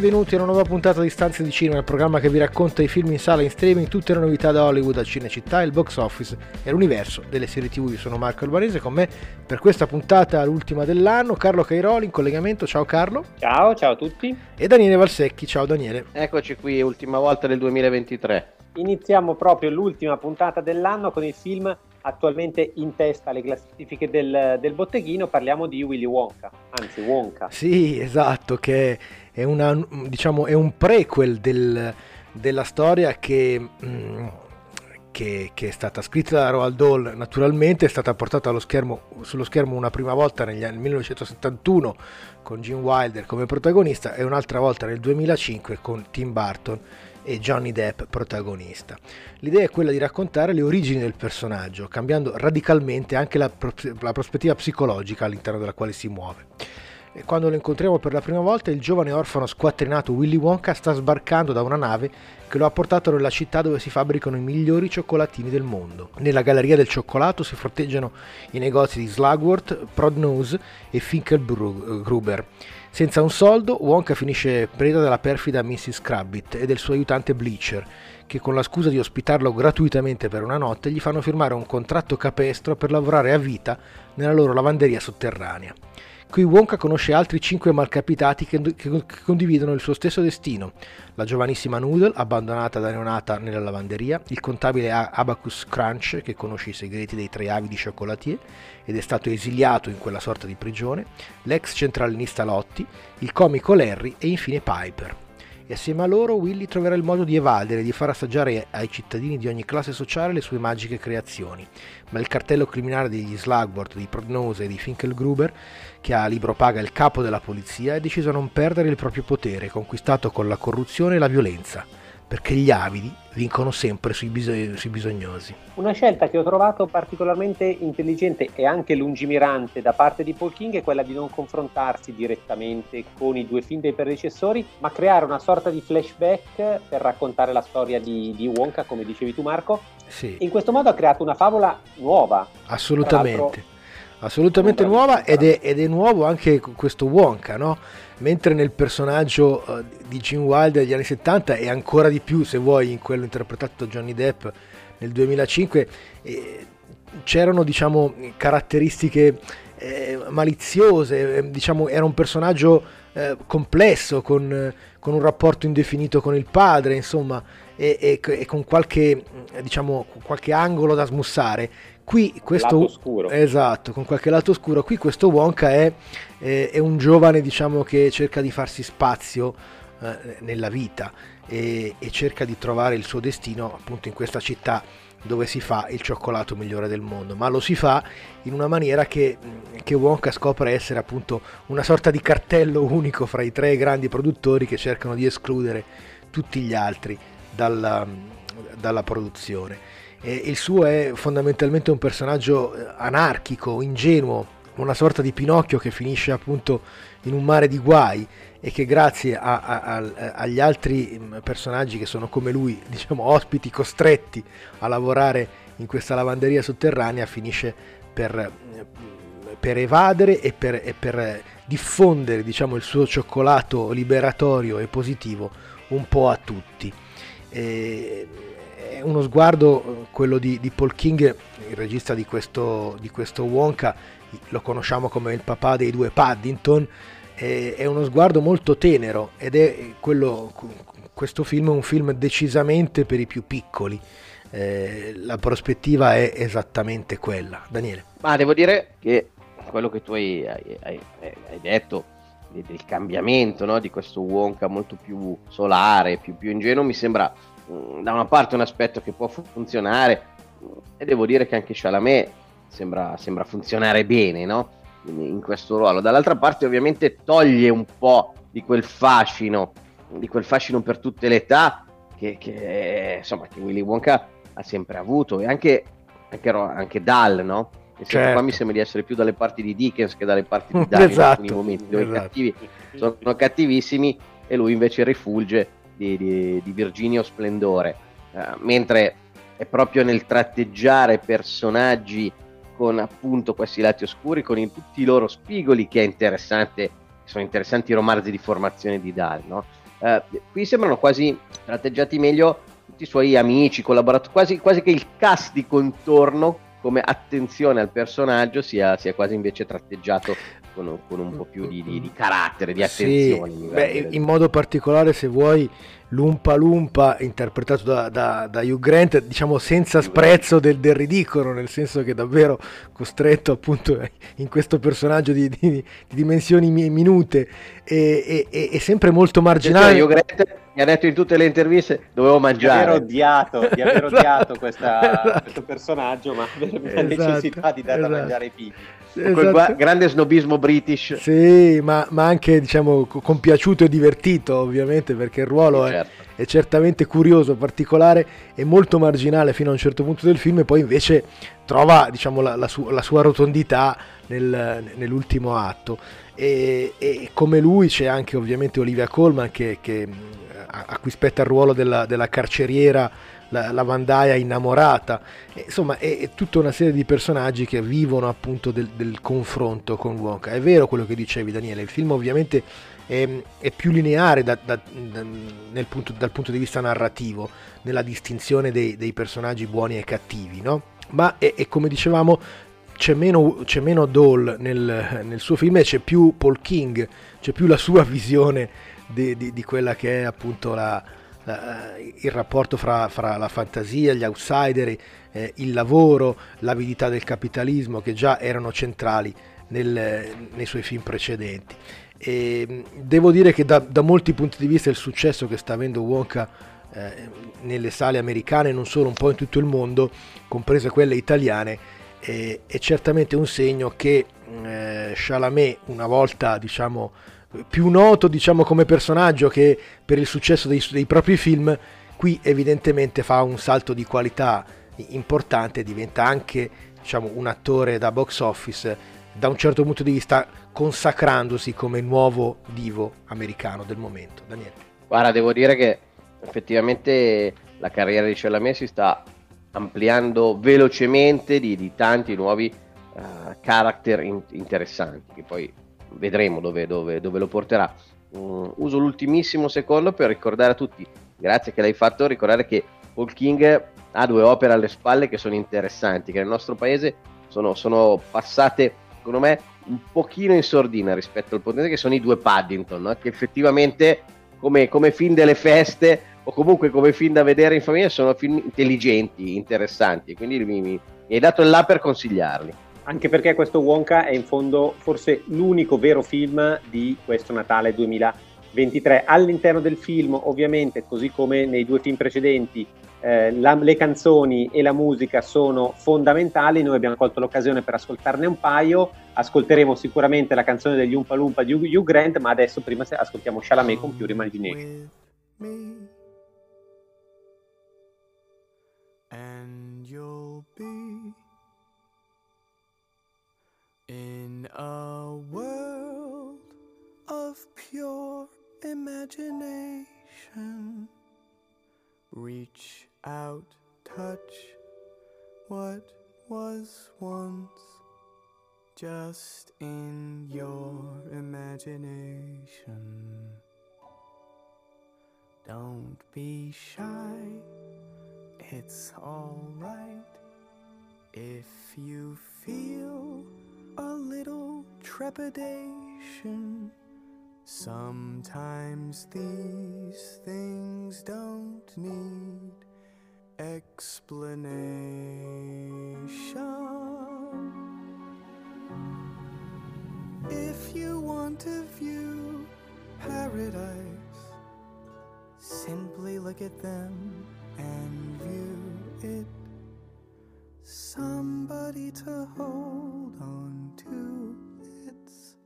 Benvenuti a una nuova puntata di Stanze di Cinema, il programma che vi racconta i film in sala e in streaming, tutte le novità da Hollywood al Cinecittà, il box office e l'universo delle serie TV. Io sono Marco Albanese, con me per questa puntata, l'ultima dell'anno, Carlo Cairoli in collegamento. Ciao Carlo. Ciao, ciao a tutti. E Daniele Valsecchi. Ciao Daniele. Eccoci qui, ultima volta del 2023. Iniziamo proprio l'ultima puntata dell'anno con il film attualmente in testa alle classifiche del, del botteghino, parliamo di Willy Wonka, anzi Wonka. Sì, esatto, che è, una, diciamo, è un prequel del, della storia che, mm, che, che, è stata scritta da Roald Dahl, naturalmente è stata portata schermo, sullo schermo una prima volta negli anni 1971 con Gene Wilder come protagonista e un'altra volta nel 2005 con Tim Burton e Johnny Depp protagonista. L'idea è quella di raccontare le origini del personaggio, cambiando radicalmente anche la, la prospettiva psicologica all'interno della quale si muove. E quando lo incontriamo per la prima volta, il giovane orfano squattrinato Willy Wonka sta sbarcando da una nave che lo ha portato nella città dove si fabbricano i migliori cioccolatini del mondo. Nella galleria del cioccolato si fronteggiano i negozi di Slugworth, Prodnose e Finkelgruber. Senza un soldo, Wonka finisce preda della perfida Mrs. Crabbit e del suo aiutante Bleacher, che con la scusa di ospitarlo gratuitamente per una notte gli fanno firmare un contratto capestro per lavorare a vita nella loro lavanderia sotterranea. Qui Wonka conosce altri cinque malcapitati che, che, che, condividono il suo stesso destino. La giovanissima Noodle, abbandonata da neonata nella lavanderia, il contabile Abacus Crunch, che conosce i segreti dei tre avidi cioccolatier ed è stato esiliato in quella sorta di prigione, l'ex centralinista Lotti, il comico Larry e infine Piper e assieme a loro Willy troverà il modo di evadere e di far assaggiare ai cittadini di ogni classe sociale le sue magiche creazioni. Ma il cartello criminale degli Slugworth, di Prognose e di Finkelgruber, che a libro paga il capo della polizia, è deciso a non perdere il proprio potere, conquistato con la corruzione e la violenza perché gli avidi vincono sempre sui, bis- sui, bisognosi. Una scelta che ho trovato particolarmente intelligente e anche lungimirante da parte di Paul King è quella di non confrontarsi direttamente con i due film dei predecessori, ma creare una sorta di flashback per raccontare la storia di, di Wonka, come dicevi tu Marco. Sì. In questo modo ha creato una favola nuova. Assolutamente. Assolutamente nuova ed è, ed è nuovo anche questo Wonka, no? mentre nel personaggio uh, di Gene Wilder degli anni 70 e ancora di più se vuoi in quello interpretato da Johnny Depp nel 2005 eh, c'erano diciamo caratteristiche eh, maliziose eh, diciamo era un personaggio eh, complesso con, con, un rapporto indefinito con il padre insomma e, e, e con qualche diciamo qualche angolo da smussare Qui questo. Esatto, con qualche lato oscuro. Qui questo Wonka è, è, è un giovane, diciamo, che cerca di farsi spazio eh, nella vita e, e, cerca di trovare il suo destino appunto in questa città dove si fa il cioccolato migliore del mondo, ma lo si fa in una maniera che, che Wonka scopre essere appunto una sorta di cartello unico fra i tre grandi produttori che cercano di escludere tutti gli altri dalla, dalla produzione. Eh, il suo è fondamentalmente un personaggio eh, anarchico, ingenuo, una sorta di Pinocchio che finisce appunto in un mare di guai e che grazie a, a, a, agli altri mm, personaggi che sono come lui, diciamo ospiti costretti a lavorare in questa lavanderia sotterranea, finisce per, mm, per evadere e per, e per diffondere diciamo, il suo cioccolato liberatorio e positivo un po' a tutti. E uno sguardo, eh, quello di, di, Paul King, il regista di questo, di questo Wonka, lo conosciamo come il papà dei due Paddington, è, è uno sguardo molto tenero ed è quello, questo film è un film decisamente per i più piccoli. Eh, la prospettiva è esattamente quella. Daniele. Ma devo dire che quello che tu hai, hai, hai, detto del cambiamento no? di questo Wonka molto più solare, più, più ingenuo, mi sembra da una parte un aspetto che può funzionare e devo dire che anche Chalamet sembra, sembra funzionare bene no? in, in, questo ruolo dall'altra parte ovviamente toglie un po' di quel fascino, di quel fascino per tutte le età che, che, insomma, che Willy Wonka ha sempre avuto e anche, anche, anche Dal, no? Certo. Qua mi sembra di essere più dalle parti di Dickens che dalle parti di Dal esatto. in alcuni momenti dove esatto. i cattivi sono cattivissimi e lui invece rifulge di, di, di Virginio Splendore, uh, mentre è proprio nel tratteggiare personaggi con appunto questi lati oscuri, con in tutti i loro spigoli che è interessante, sono interessanti i romanzi di formazione di Dal, no? uh, qui sembrano quasi tratteggiati meglio tutti i suoi amici, collaboratori, quasi, quasi che il cast di contorno come attenzione al personaggio sia, sia quasi invece tratteggiato con, con, un po' più di, di, di carattere, di attenzione. Sì, beh, in modo particolare se vuoi l'Umpa Lumpa interpretato da, da, da, Hugh Grant, diciamo senza sprezzo del, del, ridicolo, nel senso che davvero costretto appunto in questo personaggio di, di, di dimensioni minute e, e, e, sempre molto marginale. Hugh Grant mi ha detto in tutte le interviste dovevo mangiare. Di aver odiato, di aver esatto. odiato questa, esatto. questo personaggio, ma avere la esatto. necessità di dare esatto. da mangiare ai figli. Esatto. grande snobismo british. Sì, ma, ma, anche diciamo compiaciuto e divertito ovviamente perché il ruolo sì, certo. è, è, certamente curioso, particolare e molto marginale fino a un certo punto del film e poi invece trova diciamo, la, la, su, la sua rotondità nel, nell'ultimo atto. E, e, come lui c'è anche ovviamente Olivia Colman che, che a cui spetta il ruolo della, della carceriera la, la Mandaia innamorata, e, insomma è, è, tutta una serie di personaggi che vivono appunto del, del, confronto con Wonka. È vero quello che dicevi Daniele, il film ovviamente è, è più lineare da, da, da, punto, dal punto di vista narrativo, nella distinzione dei, dei personaggi buoni e cattivi, no? ma è, è come dicevamo c'è meno, c'è meno Dole nel, nel, suo film e c'è più Paul King, c'è più la sua visione di, di, di quella che è appunto la, eh, il rapporto fra, fra, la fantasia, gli outsider, eh, il lavoro, l'avidità del capitalismo che già erano centrali nel, nei suoi film precedenti. E devo dire che da, da, molti punti di vista il successo che sta avendo Wonka eh, nelle sale americane, non solo un po' in tutto il mondo, comprese quelle italiane, eh, è certamente un segno che eh, Chalamet una volta diciamo più noto diciamo come personaggio che per il successo dei, dei propri film, qui evidentemente fa un salto di qualità importante, diventa anche diciamo, un attore da box office da un certo punto di vista consacrandosi come nuovo divo americano del momento. Daniele. Guarda, devo dire che effettivamente la carriera di Chalamet si sta ampliando velocemente di, di tanti nuovi uh, character in, interessanti che poi vedremo dove, dove, dove lo porterà. Um, uso l'ultimissimo secondo per ricordare a tutti, grazie che l'hai fatto, ricordare che Paul King ha due opere alle spalle che sono interessanti, che nel nostro paese sono, sono passate, secondo me, un pochino in sordina rispetto al potente, che sono i due Paddington, no? che effettivamente come, come film delle feste o comunque come film da vedere in famiglia sono film intelligenti, interessanti, quindi mi, mi, mi hai dato il là per consigliarli anche perché questo Wonka è in fondo forse l'unico vero film di questo Natale 2023. All'interno del film, ovviamente, così come nei due film precedenti, eh, la, le canzoni e la musica sono fondamentali. Noi abbiamo colto l'occasione per ascoltarne un paio. Ascolteremo sicuramente la canzone degli Umpa Lumpa di Hugh Grant, ma adesso prima ascoltiamo Chalamet con Pure Imagination. In a world of pure imagination, reach out, touch what was once just in your imagination. Don't be shy, it's alright if you feel a little trepidation. Sometimes these things don't need explanation. If you want to view paradise, simply look at them and view it somebody to hold on to. It's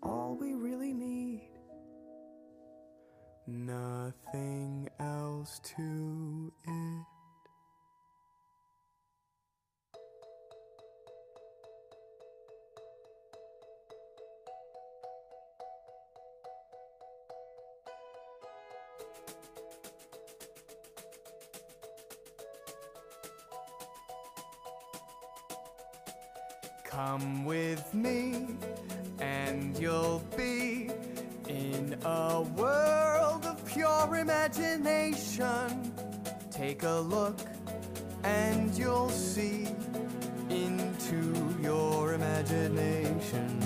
all we really need. Nothing else to it. Take a look, and you'll see into your imagination.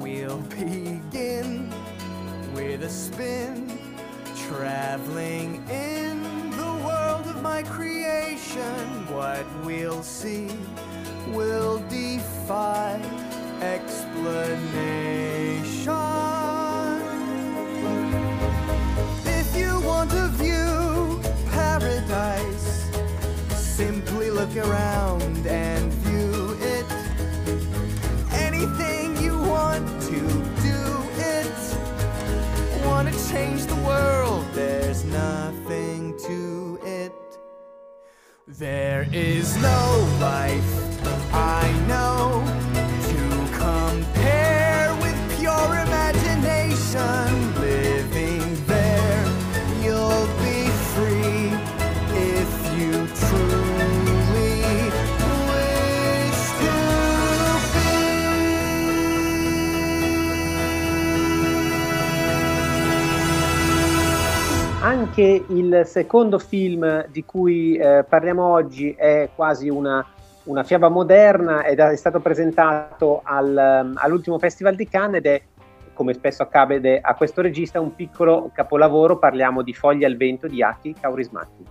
We'll begin with a spin, traveling in the world of my creation. What we'll see will defy explanation. Look around and view it. Anything you want to do it. Want to change the world, there's nothing to it. There is no life I know Anche il secondo film di cui eh, parliamo oggi è quasi una, una fiaba moderna ed è stato presentato al, all'ultimo Festival di Cannes ed è, come spesso accade a questo regista, un piccolo capolavoro. Parliamo di Foglie al vento di Aki Kaurismäki.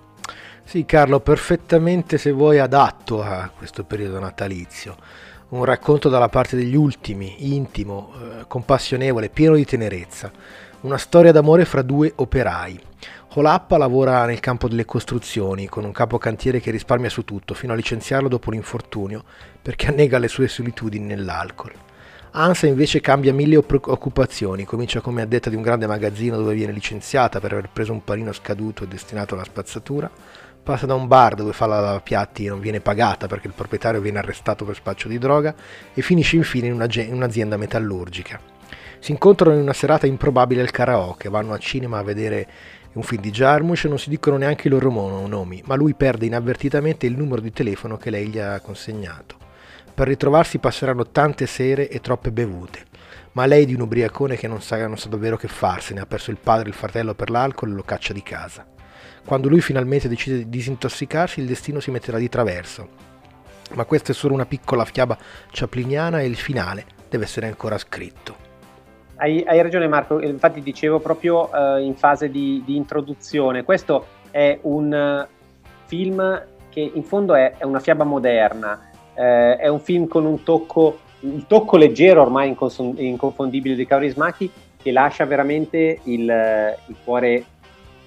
Sì, Carlo, perfettamente se vuoi adatto a questo periodo natalizio. Un racconto dalla parte degli ultimi, intimo, eh, compassionevole, pieno di tenerezza. Una storia d'amore fra due operai. Holappa lavora nel campo delle costruzioni, con un capocantiere che risparmia su tutto, fino a licenziarlo dopo l'infortunio, perché annega le sue solitudini nell'alcol. Ansa invece cambia mille occupazioni, comincia come addetta di un grande magazzino dove viene licenziata per aver preso un panino scaduto e destinato alla spazzatura, passa da un bar dove fa la lavapiatti e non viene pagata perché il proprietario viene arrestato per spaccio di droga e finisce infine in, in un'azienda metallurgica. Si incontrano in una serata improbabile al karaoke, vanno al cinema a vedere un film di Jarmusch non si dicono neanche i loro nomi, ma lui perde inavvertitamente il numero di telefono che lei gli ha consegnato. Per ritrovarsi passeranno tante sere e troppe bevute, ma lei di un ubriacone che non sa, non sa davvero che farsene, ha perso il padre e il fratello per l'alcol e lo caccia di casa. Quando lui finalmente decide di disintossicarsi, il destino si metterà di traverso. Ma questa è solo una piccola fiaba chapliniana e il finale deve essere ancora scritto. Hai, hai, ragione Marco, infatti dicevo proprio uh, in fase di, di, introduzione, questo è un uh, film che in fondo è, è una fiaba moderna, uh, è un film con un tocco, il tocco leggero ormai incons- inconfondibile di Kaurismaki che lascia veramente il, il cuore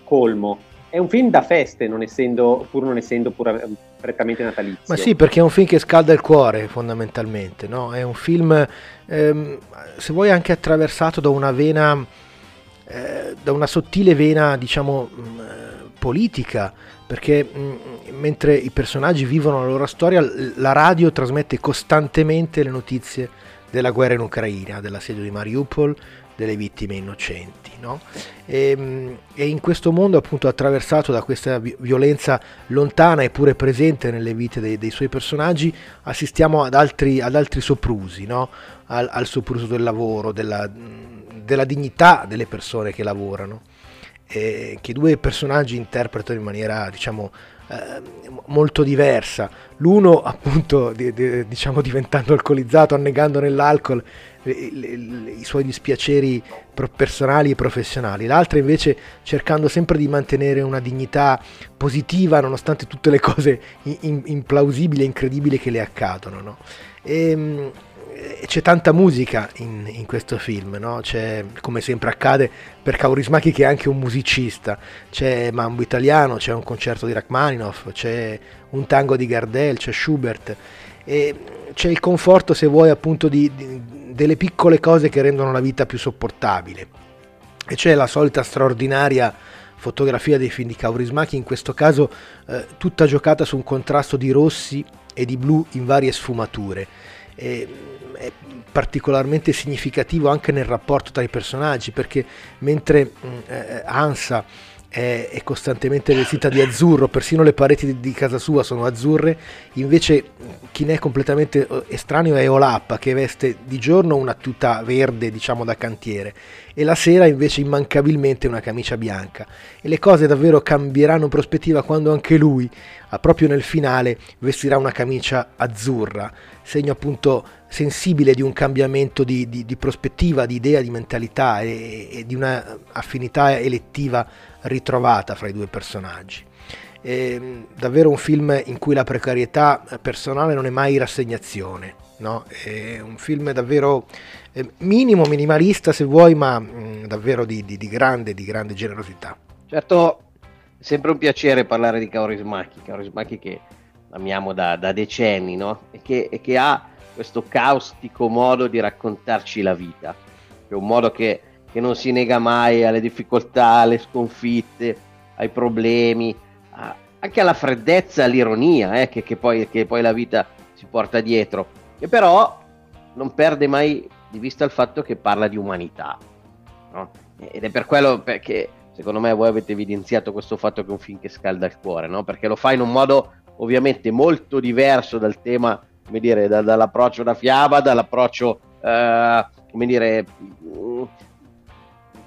colmo è un film da feste, non essendo, pur non essendo pura, prettamente natalizio. Ma sì, perché è un film che scalda il cuore fondamentalmente, no? È un film, ehm, se vuoi, anche attraversato da una vena, eh, da una sottile vena, diciamo, mh, mm, politica, perché mh, mm, mentre i personaggi vivono la loro storia, la radio trasmette costantemente le notizie della guerra in Ucraina, dell'assedio di Mariupol, delle vittime innocenti. No? E, ehm, e, in questo mondo appunto attraversato da questa violenza lontana eppure presente nelle vite dei, dei suoi personaggi, assistiamo ad altri, ad altri soprusi, no? Al, al, sopruso del lavoro, della, della, dignità delle persone che lavorano, e che due personaggi interpretano in maniera diciamo eh, molto diversa. L'uno appunto di, di, diciamo diventando alcolizzato, annegando nell'alcol i, i suoi dispiaceri personali e professionali, l'altra invece cercando sempre di mantenere una dignità positiva nonostante tutte le cose implausibili e incredibili che le accadono. No? E, ehm, c'è tanta musica in, in questo film, no? c'è come sempre accade per Kaurismaki che è anche un musicista, c'è Mambo Italiano, c'è un concerto di Rachmaninoff, c'è un tango di Gardel, c'è Schubert e c'è il conforto se vuoi appunto di, di, delle piccole cose che rendono la vita più sopportabile. e c'è la solita straordinaria fotografia dei film di Kaurismäki, in questo caso eh, tutta giocata su un contrasto di rossi e di blu in varie sfumature. E, particolarmente significativo anche nel rapporto tra i personaggi perché mentre mm, eh, Ansa è, è, costantemente vestita di azzurro, persino le pareti di, di, casa sua sono azzurre, invece chi ne è completamente eh, estraneo è Olappa che veste di giorno una tuta verde diciamo da cantiere e la sera invece immancabilmente una camicia bianca. E le cose davvero cambieranno prospettiva quando anche lui, proprio nel finale, vestirà una camicia azzurra, segno appunto sensibile di un cambiamento di, di, di prospettiva, di idea, di mentalità e, e di una affinità elettiva ritrovata fra i due personaggi. È davvero un film in cui la precarietà personale non è mai rassegnazione, no? è un film davvero eh, minimo, minimalista se vuoi, ma mm, davvero di, di, grande, di grande generosità. Certo, sempre un piacere parlare di Kaurismäki, Kaurismäki che amiamo da, da decenni, no? e, che, e che ha questo caustico modo di raccontarci la vita, è un modo che che non si nega mai alle difficoltà, alle sconfitte, ai problemi, a, anche alla freddezza, all'ironia eh, che, che, poi, che, poi, la vita si porta dietro, che però non perde mai di vista il fatto che parla di umanità. No? Ed è per quello che secondo me voi avete evidenziato questo fatto che è un film che scalda il cuore, no? perché lo fa in un modo ovviamente molto diverso dal tema, come dire, da, dall'approccio da fiaba, dall'approccio, eh, come dire,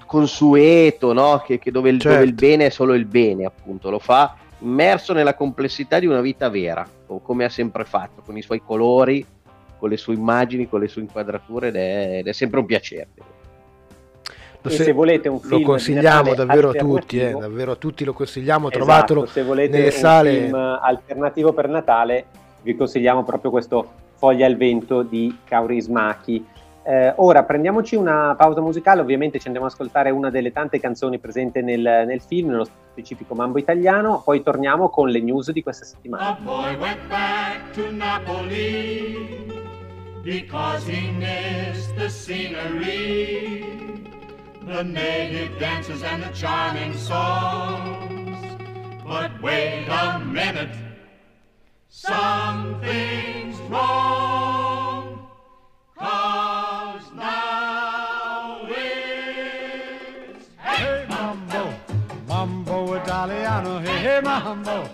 consueto, no? che, che dove, il, certo. dove, il, bene è solo il bene, appunto, lo fa immerso nella complessità di una vita vera, come ha sempre fatto, con i suoi colori, con le sue immagini, con le sue inquadrature, ed è, ed è sempre un piacere. Se, se, volete un film lo consigliamo davvero a tutti, eh, davvero a tutti lo consigliamo, esatto, trovatelo se volete nelle sale. un film alternativo per Natale, vi consigliamo proprio questo Foglia al vento di Kaurismaki eh, ora prendiamoci una pausa musicale, ovviamente ci andiamo ad ascoltare una delle tante canzoni presenti nel, nel film, nello specifico Mambo Italiano, poi torniamo con le news di questa settimana. because he missed the scenery, the native dances and the charming songs. But wait a minute, something's wrong. Cause now it's Hey Mambo, Mambo Italiano, hey, hey Mambo,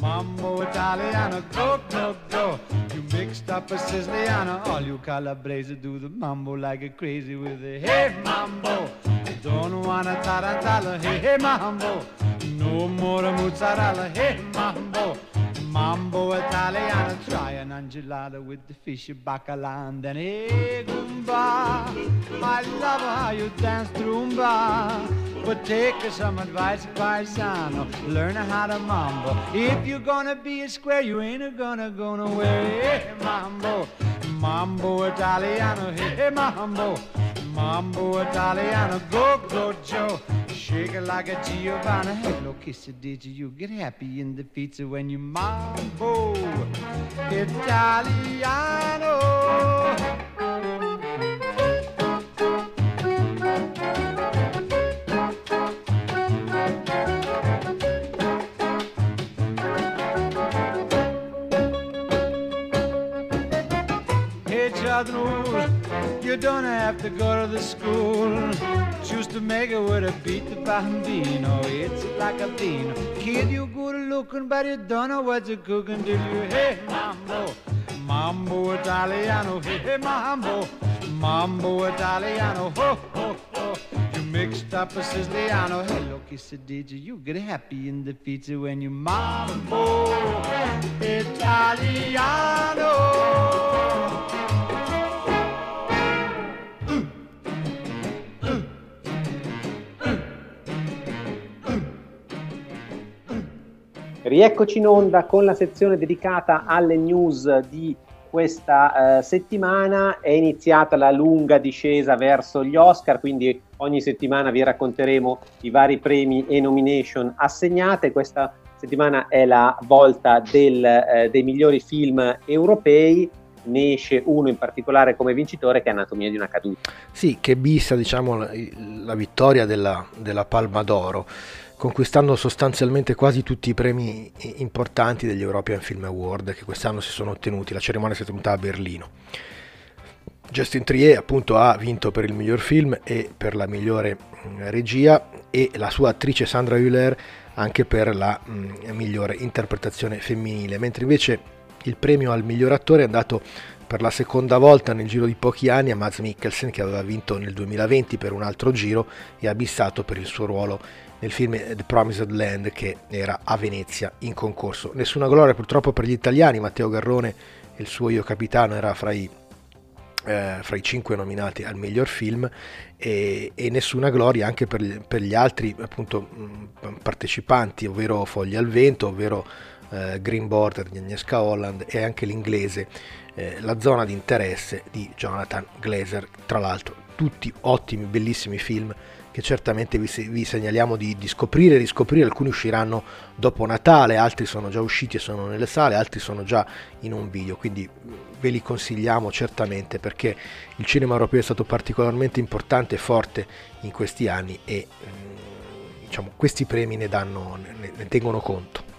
Mambo Italiano, go, go, go. You mixed up a Siciliano, all you Calabrese do the mambo like a crazy with a hey Mambo. Don't wanna tarantella, hey, hey Mambo. No more mozzarella, hey Mambo. Mambo Italiano, try an angelada with the fish bacala and then hey Goomba. I love how you dance Roomba. But take some advice, paisano, learn how to mambo. If you're gonna be a square, you ain't gonna go nowhere. Hey Mambo, Mambo Italiano, hey Mambo. Mambo Italiano, go, go, Joe. Shake it like a Giovanna. Hello, kiss it, did you? Get happy in the pizza when you mambo Italiano. You don't have to go to the school. Choose to make it with a beat the bambino. It's like a bean. Kid, you good looking, but you don't know what you're cooking till you hey mambo. Mambo Italiano, hey hey mambo. Mambo Italiano, ho ho ho. You mixed up a Siciliano. Hello, kiss it, did you? You get happy in the pizza when you mambo Italiano. Rieccoci in onda con la sezione dedicata alle news di questa eh, settimana. È iniziata la lunga discesa verso gli Oscar, quindi ogni settimana vi racconteremo i vari premi e nomination assegnate. Questa settimana è la volta del, eh, dei migliori film europei. ne esce uno in particolare come vincitore che è Anatomia di una caduta. Sì, che bissa diciamo, la, la vittoria della, della Palma d'Oro conquistando sostanzialmente quasi tutti i premi importanti degli European Film Award che quest'anno si sono ottenuti, la cerimonia si è tenuta a Berlino. Justin Trier appunto ha vinto per il miglior film e per la migliore mm, regia e la sua attrice Sandra Hüller anche per la mh, mm, migliore interpretazione femminile, mentre invece il premio al miglior attore è andato per la seconda volta nel giro di pochi anni a Mads Mikkelsen che aveva vinto nel 2020 per un altro giro e abissato per il suo ruolo nel film The Promised Land che era a Venezia in concorso. Nessuna gloria purtroppo per gli italiani, Matteo Garrone e il suo Io Capitano era fra i, eh, fra i cinque nominati al miglior film e, e nessuna gloria anche per per gli altri appunto, mh, partecipanti, ovvero Fogli al Vento, ovvero eh, Green Border di Agnieszka Holland e anche l'inglese eh, La zona di interesse di Jonathan Glazer, tra l'altro tutti ottimi, bellissimi film che certamente vi, vi segnaliamo di, di, scoprire e riscoprire, alcuni usciranno dopo Natale, altri sono già usciti e sono nelle sale, altri sono già in un video, quindi ve li consigliamo certamente perché il cinema europeo è stato particolarmente importante e forte in questi anni e diciamo, questi premi ne, danno, ne, ne tengono conto.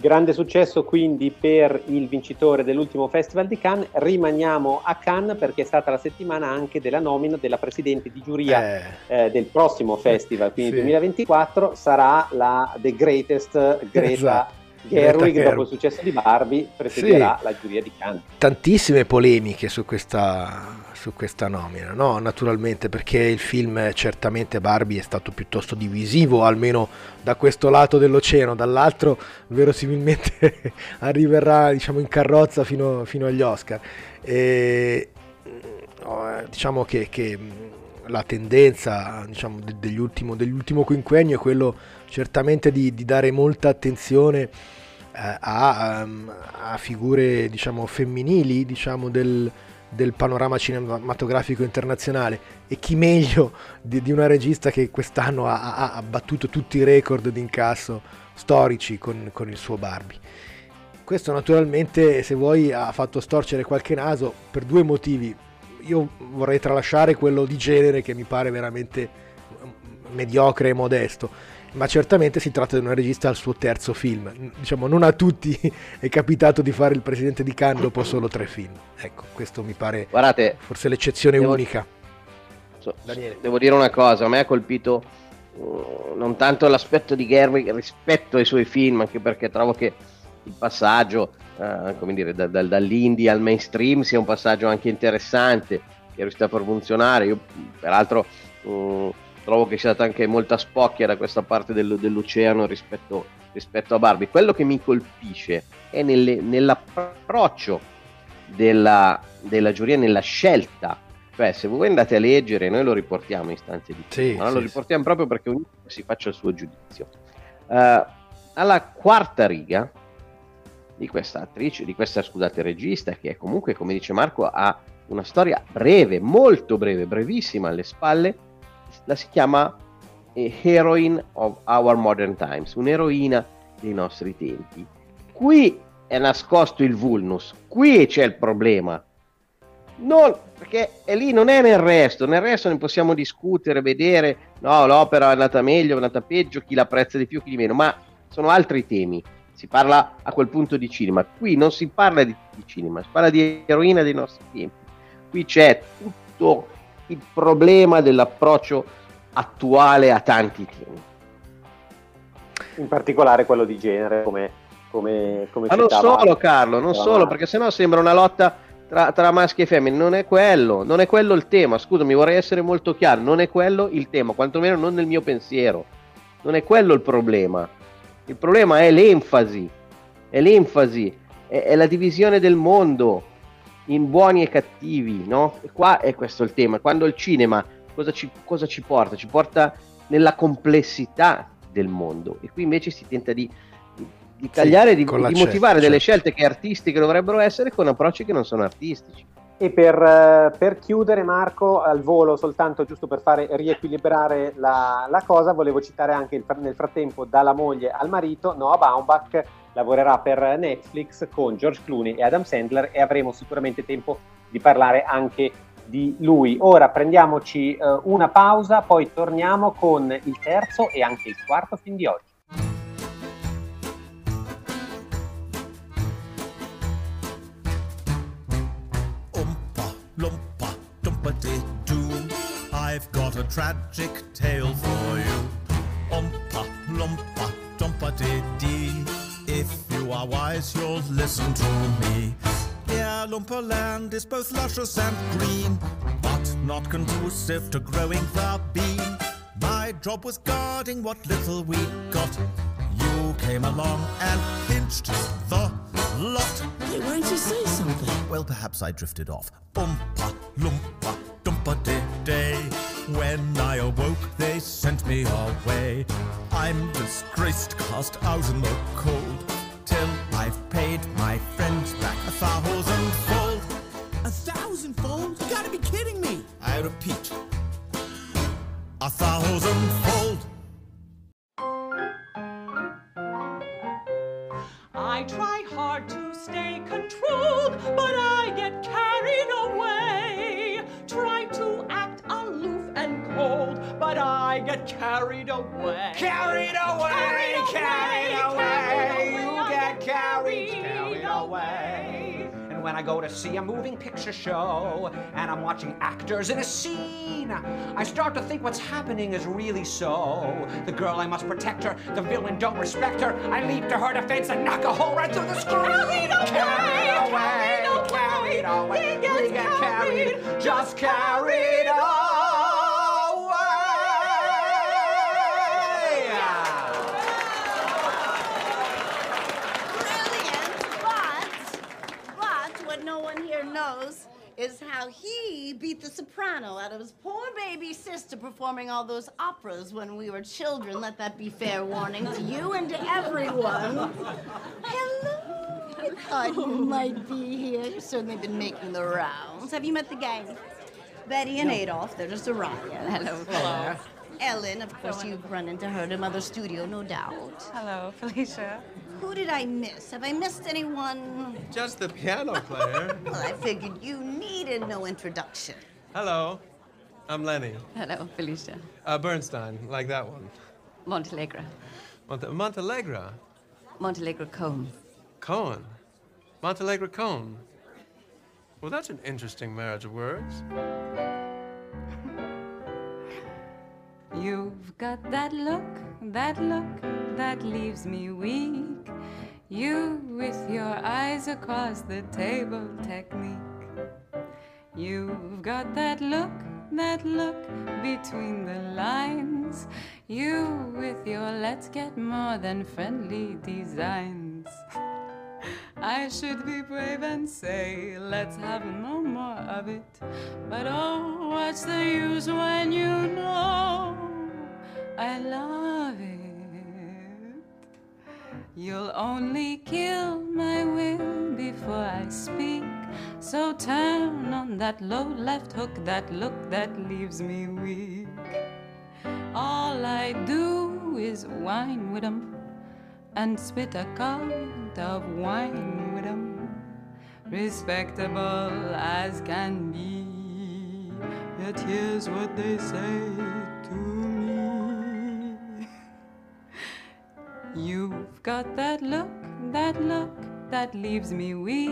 Grande successo quindi per il vincitore dell'ultimo Festival di Cannes. Rimaniamo a Cannes perché è stata la settimana anche della nomina della presidente di giuria eh. Eh, del prossimo festival, quindi sì. 2024, sarà la The Greatest Greta esatto. Gerwig, dopo il successo di Barbie, presiederà sì. la giuria di Cannes. Tantissime polemiche su questa, su questa nomina, no? naturalmente perché il film certamente Barbie è stato piuttosto divisivo, almeno da questo lato dell'oceano, dall'altro verosimilmente arriverà diciamo, in carrozza fino, fino agli Oscar. E, diciamo che, che la tendenza diciamo, dell'ultimo, dell'ultimo quinquennio è quello certamente di, di dare molta attenzione eh, a, um, a, figure diciamo, femminili diciamo, del, del, panorama cinematografico internazionale e chi meglio di, di una regista che quest'anno ha, ha, ha, battuto tutti i record di incasso storici con, con il suo Barbie. Questo naturalmente, se vuoi, ha fatto storcere qualche naso per due motivi. Io vorrei tralasciare quello di genere che mi pare veramente mediocre e modesto ma certamente si tratta di una regista al suo terzo film. Diciamo, non a tutti è capitato di fare il presidente di Cannes dopo solo tre film. Ecco, questo mi pare Guardate, forse l'eccezione devo, unica. So, devo dire una cosa, a me ha colpito uh, non tanto l'aspetto di Gerwig rispetto ai suoi film, anche perché trovo che il passaggio, uh, come dire, da, da, dall'indie al mainstream sia un passaggio anche interessante, che è riuscito a far funzionare. Io, peraltro... Uh, trovo che sia stata anche molta spocchia da questa parte del, dell'oceano rispetto, rispetto, a Barbie. Quello che mi colpisce è nelle, nell'approccio della, della giuria, nella scelta. Cioè, se voi andate a leggere, noi lo riportiamo in istanze di sì, ma sì, lo riportiamo sì. proprio perché ognuno si faccia il suo giudizio. Uh, alla quarta riga di questa attrice, di questa scusate regista, che comunque, come dice Marco, ha una storia breve, molto breve, brevissima alle spalle, la si chiama eh, Heroine of Our Modern Times, un'eroina dei nostri tempi. Qui è nascosto il vulnus, qui c'è il problema. Non, perché è lì, non è nel resto, nel resto ne possiamo discutere, vedere, no, l'opera è andata meglio, è andata peggio, chi l'apprezza di più, chi di meno, ma sono altri temi. Si parla a quel punto di cinema. Qui non si parla di, di cinema, si parla di eroina dei nostri tempi. Qui c'è tutto il problema dell'approccio attuale a tanti temi. In particolare quello di genere, come, come, come Ma non solo Carlo, non solo, perché sennò sembra una lotta tra, tra, maschi e femmine, non è quello, non è quello il tema, scusami, vorrei essere molto chiaro, non è quello il tema, quantomeno non nel mio pensiero, non è quello il problema, il problema è l'enfasi, è l'enfasi, è, è la divisione del mondo, in buoni e cattivi, no? E qua è questo il tema. Quando il cinema cosa ci, cosa ci porta? Ci porta nella complessità del mondo e qui invece si tenta di, di tagliare, sì, di, di motivare certo. delle scelte che artistiche dovrebbero essere con approcci che non sono artistici. E per, eh, per, chiudere, Marco, al volo, soltanto giusto per fare riequilibrare la, la cosa, volevo citare anche il, nel frattempo dalla moglie al marito Noah Baumbach lavorerà per Netflix con George Clooney e Adam Sandler e avremo sicuramente tempo di parlare anche di lui. Ora prendiamoci uh, una pausa, poi torniamo con il terzo e anche il quarto film di oggi. I've got a tragic tale for you. Oompa, loompa, dumpity dee. If you are wise, you'll listen to me. Yeah, Lumperland is both luscious and green, but not conducive to growing the bean. My job was guarding what little we got. You came along and pinched the lot. Hey, why didn't you say something? Well, perhaps I drifted off. Oompa, loompa, dumpa day. When I awoke, they sent me away. I'm disgraced, cast out in the cold. Till I've paid my friends back a thousandfold. A thousandfold? You gotta be kidding me! I repeat, a thousandfold. I get carried away. Carried away, carried away, you I get carried, carried carried away. And when I go to see a moving picture show and I'm watching actors in a scene, I start to think what's happening is really so. The girl, I must protect her. The villain, don't respect her. I leap to her defense and knock a hole right through the screen. Carried away, carried away, carried carried away. away. We get carried, carried. just carried away. What no one here knows is how he beat the soprano out of his poor baby sister performing all those operas when we were children. Let that be fair warning to you and to everyone. Hello. I thought you might be here. You've certainly been making the rounds. Have you met the gang? Betty and Adolf, they're just arrived. Hello. Hello. Ellen, of course, you've run into her at Mother Studio, no doubt. Hello, Felicia. Who did I miss? Have I missed anyone? Just the piano player. Well, I figured you needed no introduction. Hello, I'm Lenny. Hello, Felicia. Uh, Bernstein, like that one. Montalegre. Monte- Montalegre. Montalegre Cone. Cohen. Montalegre Cohen. Well, that's an interesting marriage of words. You've got that look, that look that leaves me weak. You with your eyes across the table technique. You've got that look, that look between the lines. You with your let's get more than friendly designs. I should be brave and say, let's have no more of it. But oh, what's the use when you know I love it? You'll only kill my will before I speak. So turn on that low left hook, that look that leaves me weak. All I do is whine with 'em and spit a cup of wine with 'em. Respectable as can be. Yet here's what they say to me. You've got that look, that look that leaves me weak.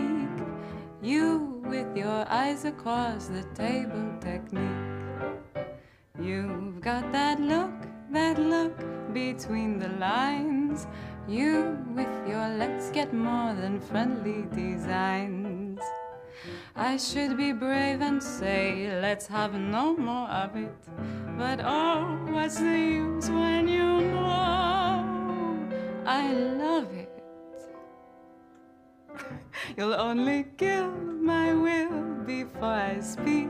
You with your eyes across the table technique. You've got that look, that look between the lines. You with your let's get more than friendly designs. I should be brave and say, let's have no more of it. But oh, what's the use when you know I love it? You'll only kill my will before I speak.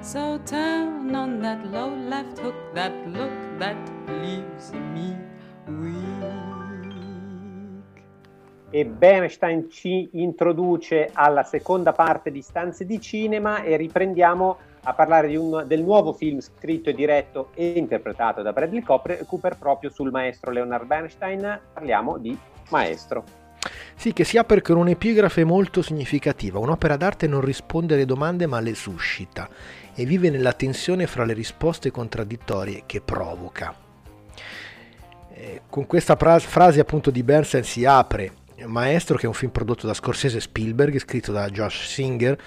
So turn on that low left hook, that look that leaves me weak. E Bernstein ci introduce alla seconda parte di Stanze di Cinema e riprendiamo a parlare un- del nuovo film scritto e diretto e interpretato da Bradley Cooper proprio sul maestro Leonard Bernstein. Parliamo di Maestro. Sì, che si apre con un'epigrafe molto significativa. Un'opera d'arte non risponde alle domande ma le suscita e vive nella tensione fra le risposte contraddittorie che provoca. Eh, con questa pra- frase appunto di Bernstein si apre Maestro, che è un film prodotto da Scorsese Spielberg, scritto da Josh Singer,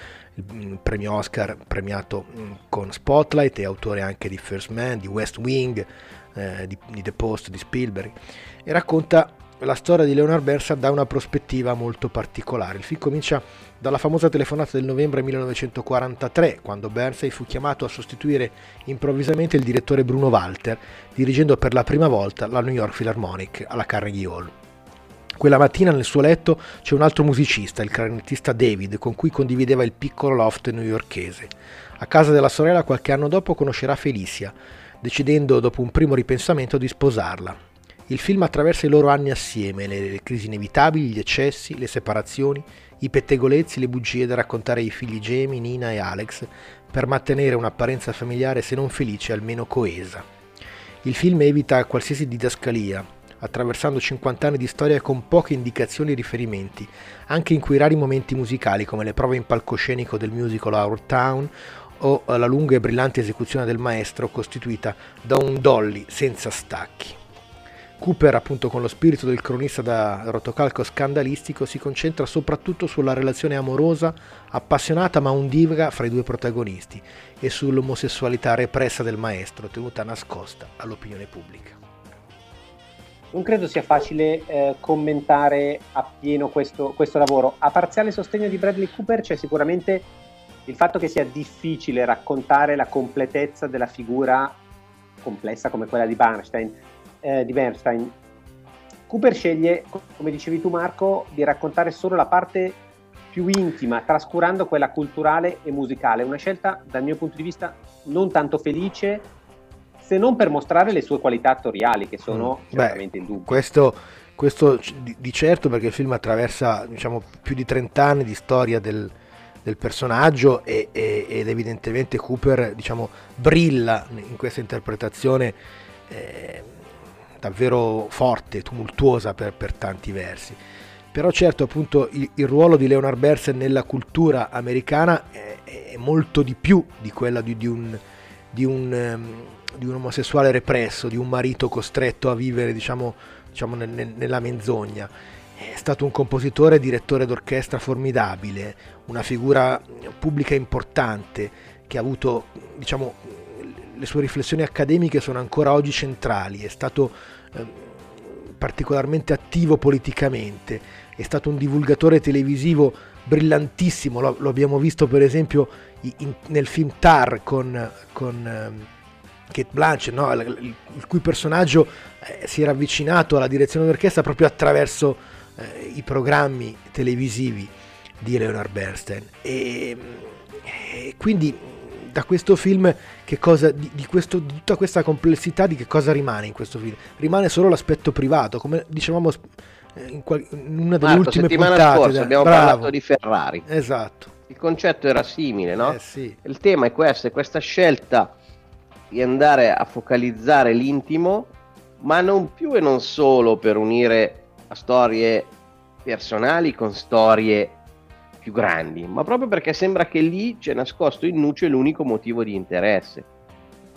premio Oscar premiato mm, con Spotlight e autore anche di First Man, di West Wing, eh, di, di The Post di Spielberg, e racconta la storia di Leonard Bernstein da una prospettiva molto particolare. Il film comincia dalla famosa telefonata del novembre 1943, quando Bernstein fu chiamato a sostituire improvvisamente il direttore Bruno Walter, dirigendo per la prima volta la New York Philharmonic alla Carnegie Hall. Quella mattina nel suo letto c'è un altro musicista, il clarinettista David, con cui condivideva il piccolo loft newyorkese. A casa della sorella qualche anno dopo conoscerà Felicia, decidendo dopo un primo ripensamento di sposarla. Il film attraversa i loro anni assieme, le, crisi inevitabili, gli eccessi, le separazioni, i pettegolezzi, le bugie da raccontare ai figli Jamie, Nina e Alex, per mantenere un'apparenza familiare se non felice almeno coesa. Il film evita qualsiasi didascalia, attraversando 50 anni di storia con poche indicazioni e riferimenti, anche in quei rari momenti musicali come le prove in palcoscenico del musical Our Town o la lunga e brillante esecuzione del maestro costituita da un dolly senza stacchi. Cooper, appunto con lo spirito del cronista da rotocalco scandalistico, si concentra soprattutto sulla relazione amorosa, appassionata ma undivaga fra i due protagonisti e sull'omosessualità repressa del maestro, tenuta nascosta all'opinione pubblica. Non credo sia facile eh, commentare appieno questo, questo lavoro. A parziale sostegno di Bradley Cooper c'è sicuramente il fatto che sia difficile raccontare la completezza della figura complessa come quella di Bernstein. Eh, di Bernstein. Cooper sceglie, come dicevi tu Marco, di raccontare solo la parte più intima, trascurando quella culturale e musicale. Una scelta, dal mio punto di vista, non tanto felice, se non per mostrare le sue qualità attoriali, che sono mm. certamente indubbie. Questo, questo di, di, certo perché il film attraversa diciamo, più di 30 anni di storia del, del personaggio e, e, ed evidentemente Cooper diciamo, brilla in questa interpretazione eh, davvero forte, tumultuosa per, per, tanti versi. Però certo appunto il, il ruolo di Leonard Bernstein nella cultura americana è, è molto di più di quella di, di un, di un um, di un omosessuale represso, di un marito costretto a vivere diciamo, diciamo nel, nel, nella menzogna. È stato un compositore e direttore d'orchestra formidabile, una figura pubblica importante che ha avuto, diciamo, le sue riflessioni accademiche sono ancora oggi centrali, è stato eh, particolarmente attivo politicamente, è stato un divulgatore televisivo brillantissimo, lo, lo abbiamo visto per esempio in, nel film Tar con, con eh, Kate Blanchett, no? il, cui personaggio eh, si era avvicinato alla direzione d'orchestra proprio attraverso eh, i programmi televisivi di Leonard Bernstein. E, e quindi da questo film, che cosa, di, di, questo, di, tutta questa complessità, di che cosa rimane in questo film? Rimane solo l'aspetto privato, come dicevamo eh, in, qual, in una delle Marco, ultime puntate. Scorsa abbiamo Bravo. parlato di Ferrari. Esatto. Il concetto era simile, no? Eh, sì. Il tema è questo, è questa scelta di andare a focalizzare l'intimo, ma non più e non solo per unire storie personali con storie più grandi, ma proprio perché sembra che lì c'è nascosto in nuce l'unico motivo di interesse.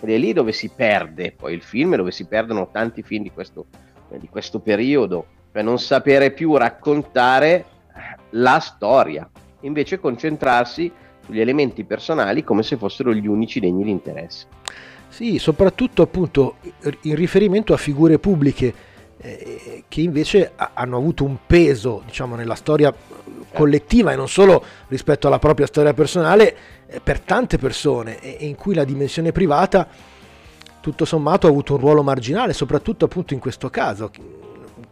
Ed è lì dove si perde poi il film, dove si perdono tanti film di questo, di questo periodo, per non sapere più raccontare la storia, invece concentrarsi sugli elementi personali come se fossero gli unici degni di interesse. Sì, soprattutto appunto in riferimento a figure pubbliche eh, che invece hanno avuto un peso, diciamo, nella storia collettiva e non solo rispetto alla propria storia personale eh, per tante persone e, e in cui la dimensione privata tutto sommato ha avuto un ruolo marginale, soprattutto appunto in questo caso.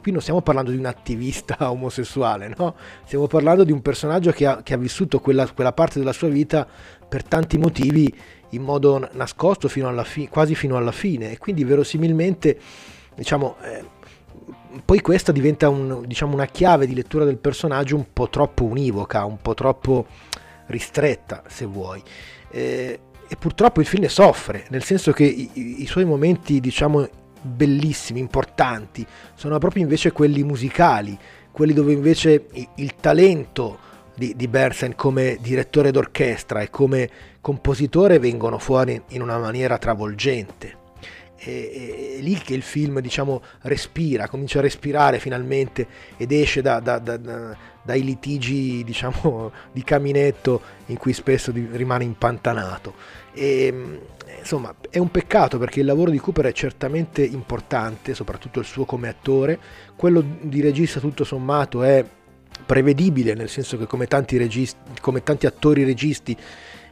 Qui non stiamo parlando di un attivista omosessuale, no? Stiamo parlando di un personaggio che ha, che ha vissuto quella, quella parte della sua vita per tanti motivi in modo nascosto fino alla fi- quasi fino alla fine e quindi verosimilmente diciamo eh, poi questa diventa un, diciamo, una chiave di lettura del personaggio un po' troppo univoca, un po' troppo ristretta se vuoi. Eh, e purtroppo il film ne soffre, nel senso che i, i suoi momenti diciamo bellissimi, importanti, sono proprio invece quelli musicali, quelli dove invece il, il talento di, di Bernstein come direttore d'orchestra e come compositore vengono fuori in una maniera travolgente. È lì che il film diciamo respira, comincia a respirare finalmente ed esce da, da, da, dai litigi diciamo di caminetto in cui spesso rimane impantanato. E, insomma è un peccato perché il lavoro di Cooper è certamente importante, soprattutto il suo come attore, quello di regista tutto sommato è prevedibile, nel senso che come tanti, registi, come tanti attori registi,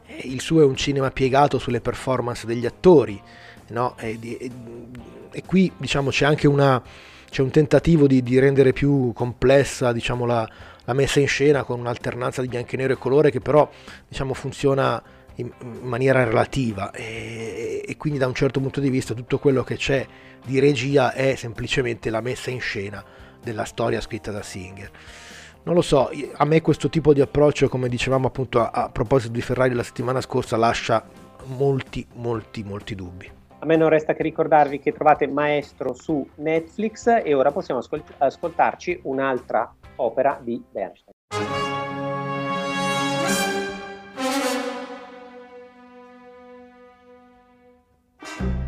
eh, il suo è un cinema piegato sulle performance degli attori, no? e, e, e, qui diciamo c'è anche una, c'è un tentativo di, di rendere più complessa diciamo, la, la, messa in scena con un'alternanza di bianco e nero e colore che però diciamo, funziona in, in maniera relativa e, e quindi da un certo punto di vista tutto quello che c'è di regia è semplicemente la messa in scena della storia scritta da Singer non lo so, a me questo tipo di approccio, come dicevamo appunto a, a, proposito di Ferrari la settimana scorsa, lascia molti, molti, molti dubbi. A me non resta che ricordarvi che trovate Maestro su Netflix e ora possiamo ascolt- ascoltarci un'altra opera di Bernstein. Per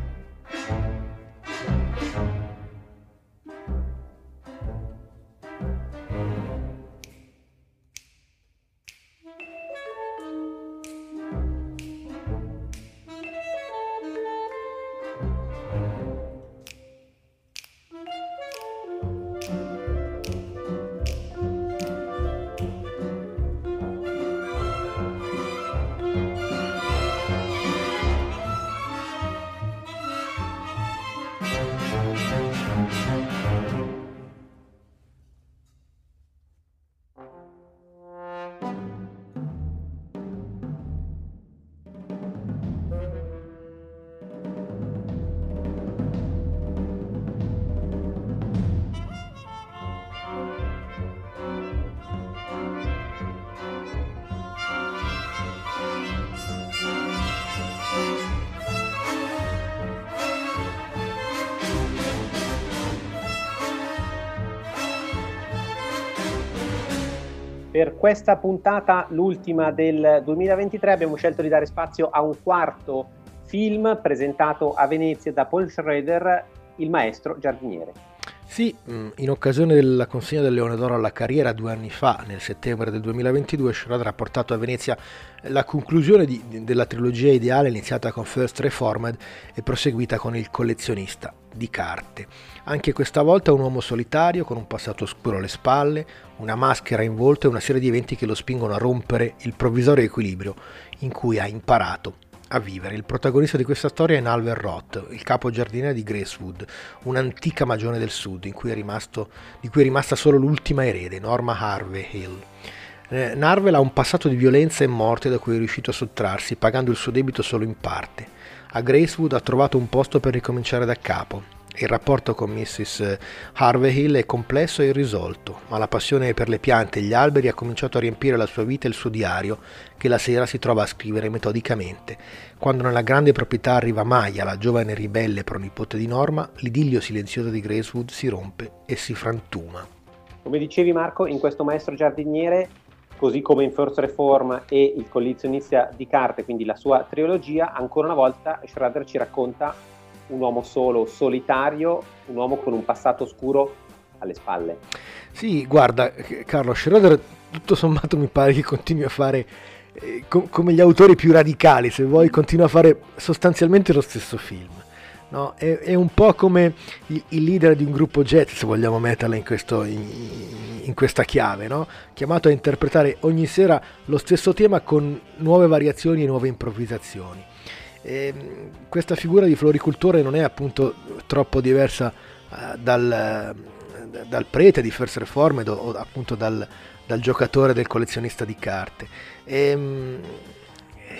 questa puntata, l'ultima del 2023, abbiamo scelto di dare spazio a un quarto film presentato a Venezia da Paul Schroeder, Il maestro giardiniere. Sì, mm, in occasione della consegna del Leone d'Oro alla carriera due anni fa, nel settembre del 2022, Schroeder ha portato a Venezia la conclusione di, della trilogia ideale iniziata con First Reformed e proseguita con Il collezionista di carte. Anche questa volta un uomo solitario con un passato oscuro alle spalle, una maschera in volto e una serie di eventi che lo spingono a rompere il provvisorio equilibrio in cui ha imparato a vivere. Il protagonista di questa storia è Nalver Roth, il capo giardiniere di Gracewood, un'antica magione del sud cui rimasto, di cui è rimasta solo l'ultima erede, Norma Harvey Hill. Eh, Narvel ha un passato di violenza e morte da cui è riuscito a sottrarsi, pagando il suo debito solo in parte. A Gracewood ha trovato un posto per ricominciare da capo, il rapporto con Mrs. Harvey Hill è complesso e irrisolto, ma la passione per le piante e gli alberi ha cominciato a riempire la sua vita e il suo diario, che la sera si trova a scrivere metodicamente. Quando nella grande proprietà arriva Maya, la giovane ribelle pronipote di Norma, l'idillio silenzioso di Gracewood si rompe e si frantuma. Come dicevi Marco, in questo maestro giardiniere, così come in First Reform e il collezionista di carte, quindi la sua trilogia, ancora una volta Schrader ci racconta un uomo solo, solitario, un uomo con un passato oscuro alle spalle. Sì, guarda, Carlo Schroeder tutto sommato mi pare che continui a fare eh, com- come gli autori più radicali, se vuoi, continua a fare sostanzialmente lo stesso film. No? È, è, un po' come il, il, leader di un gruppo jazz, se vogliamo metterla in, questo, in, in questa chiave, no? chiamato a interpretare ogni sera lo stesso tema con nuove variazioni e nuove improvvisazioni. E ehm, questa figura di floricultore non è appunto troppo diversa uh, dal, uh, dal, prete di First Reformed o, appunto dal, dal, giocatore del collezionista di carte. E,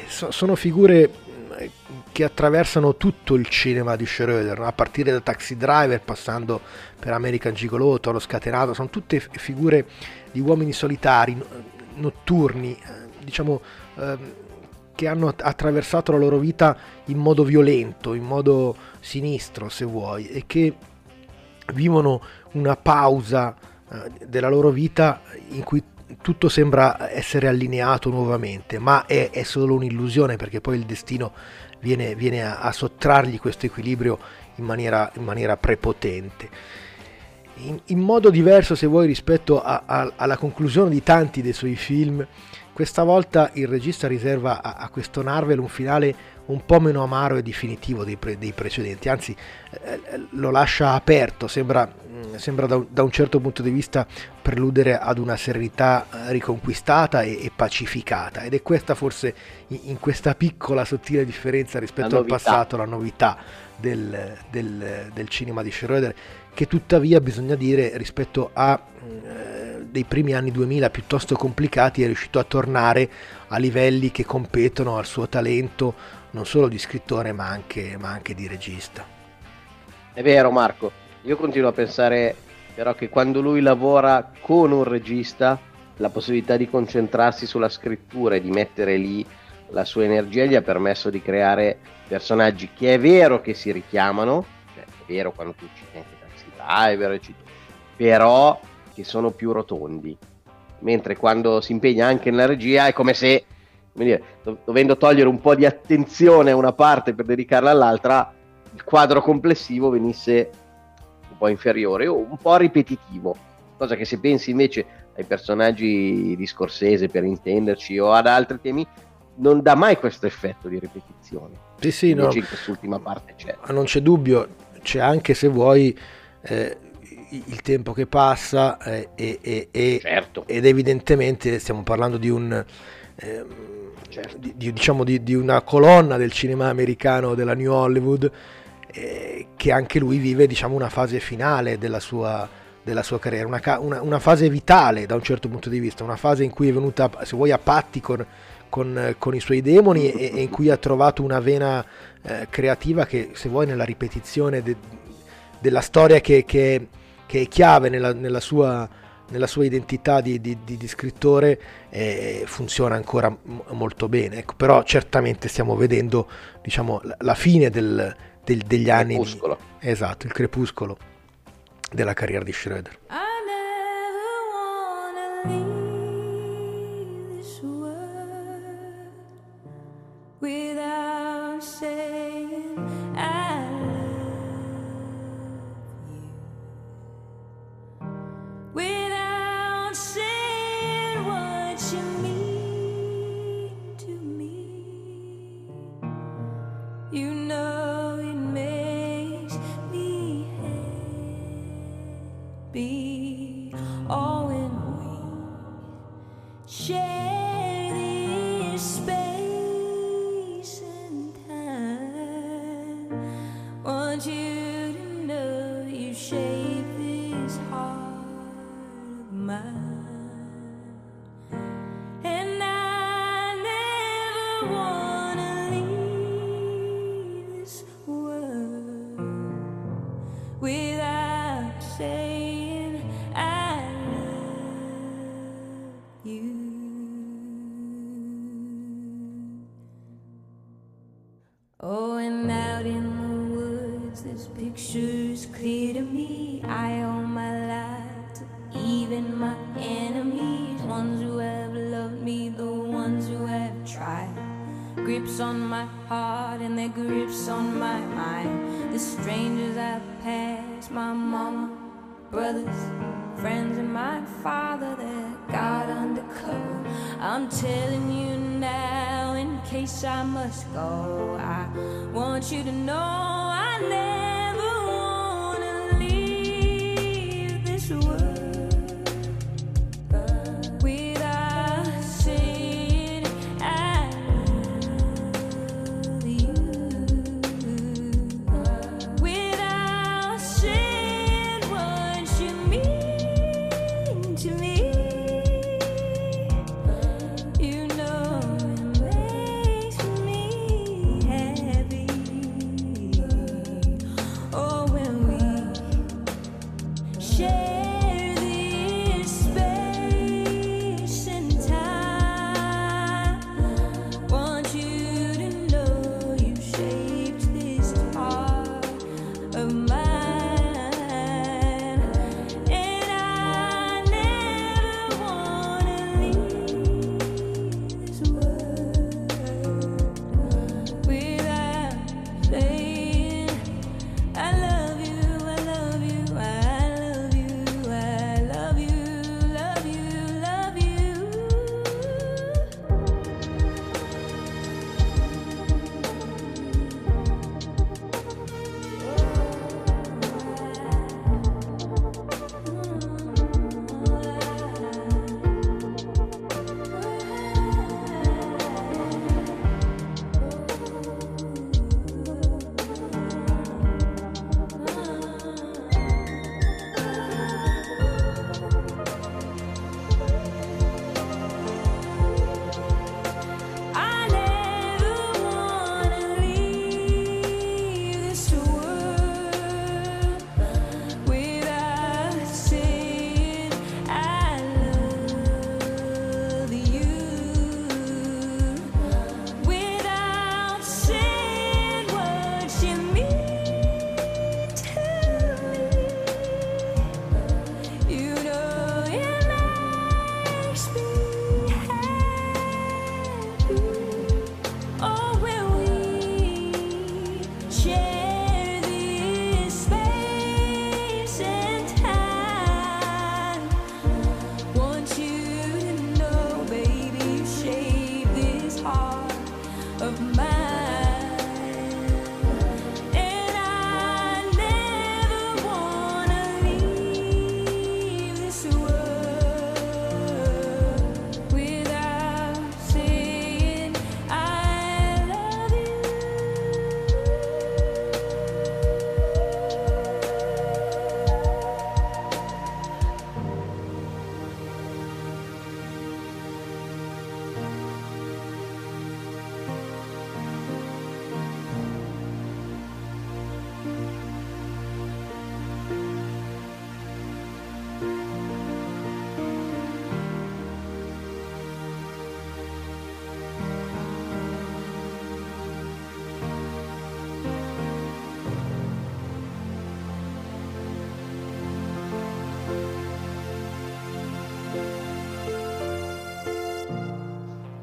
so, sono figure eh, che attraversano tutto il cinema di Schroeder, a partire da Taxi Driver, passando per American Gigolo, Toro Scatenato, sono tutte figure di uomini solitari, notturni, diciamo ehm, che hanno attraversato la loro vita in modo violento, in modo sinistro se vuoi, e che vivono una pausa eh, della loro vita in cui tutto sembra essere allineato nuovamente, ma è, è solo un'illusione perché poi il destino viene, viene a, a, sottrargli questo equilibrio in maniera, in maniera prepotente. In, in, modo diverso, se vuoi, rispetto a, a, alla conclusione di tanti dei suoi film, questa volta il regista riserva a, a questo Narvel un finale un po' meno amaro e definitivo dei, pre, dei precedenti, anzi eh, lo lascia aperto, sembra, mm, sembra da, da, un certo punto di vista preludere ad una serenità eh, riconquistata e, e pacificata ed è questa forse in, in, questa piccola sottile differenza rispetto al passato la novità del, del, del cinema di Schroeder che tuttavia bisogna dire rispetto a eh, dei primi anni 2000 piuttosto complicati è riuscito a tornare a livelli che competono al suo talento non solo di scrittore ma anche, ma anche di regista. È vero Marco, io continuo a pensare però che quando lui lavora con un regista la possibilità di concentrarsi sulla scrittura e di mettere lì la sua energia gli ha permesso di creare personaggi che è vero che si richiamano, cioè è vero quando tu citi anche Taxi Driver, eccetera, però che sono più rotondi. Mentre quando si impegna anche nella regia è come se dire, dovendo togliere un po' di attenzione a una parte per dedicarla all'altra, il quadro complessivo venisse un po' inferiore o un po' ripetitivo. Cosa che se pensi invece ai personaggi di Scorsese, per intenderci, o ad altri temi, non dà mai questo effetto di ripetizione. Sì, sì, no. in quest'ultima parte c'è. Ma non c'è dubbio, c'è anche se vuoi eh, il tempo che passa eh, e, e, certo. ed evidentemente stiamo parlando di un... Eh, certo. di, di, diciamo di, di, una colonna del cinema americano della New Hollywood eh, che anche lui vive diciamo, una fase finale della sua, della sua carriera, una, una, una, fase vitale da un certo punto di vista, una fase in cui è venuta, se vuoi, a patti con, con, con i suoi demoni e, e, in cui ha trovato una vena eh, creativa che, se vuoi, nella ripetizione de, della storia che, che, che, è chiave nella, nella sua nella sua identità di, di, di, di scrittore eh, funziona ancora m- molto bene. Ecco, però certamente stiamo vedendo diciamo, la, la fine del, del, degli anni. Crepuscolo. Di, esatto, il crepuscolo della carriera di Schroeder. Without know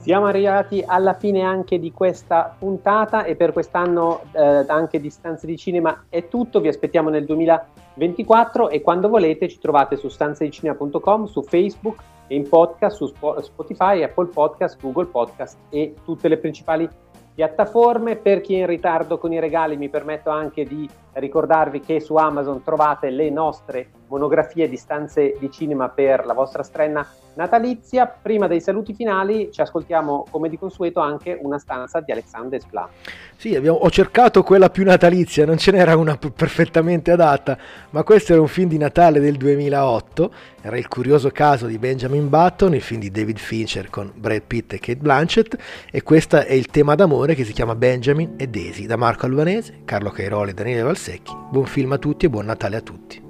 Siamo arrivati alla fine anche di questa puntata e per quest'anno eh, anche Distanze di Cinema è tutto, vi aspettiamo nel 2024 e quando volete ci trovate su stanzedicinema.com, su Facebook e in podcast su Spotify, Apple Podcast, Google Podcast e tutte le principali piattaforme. Per chi è in ritardo con i regali mi permetto anche di ricordarvi che su Amazon trovate le nostre monografie di stanze di cinema per la vostra strenna natalizia. Prima dei saluti finali ci ascoltiamo come di consueto anche una stanza di Alexander Splat. Sì, abbiamo, ho cercato quella più natalizia, non ce n'era una perfettamente adatta, ma questo era un film di Natale del 2008, era il curioso caso di Benjamin Button, il film di David Fincher con Brad Pitt e Kate Blanchett, e questo è il tema d'amore che si chiama Benjamin e Daisy, da Marco Albanese, Carlo Cairoli e Daniele Valsecchi. Buon film a tutti e buon Natale a tutti.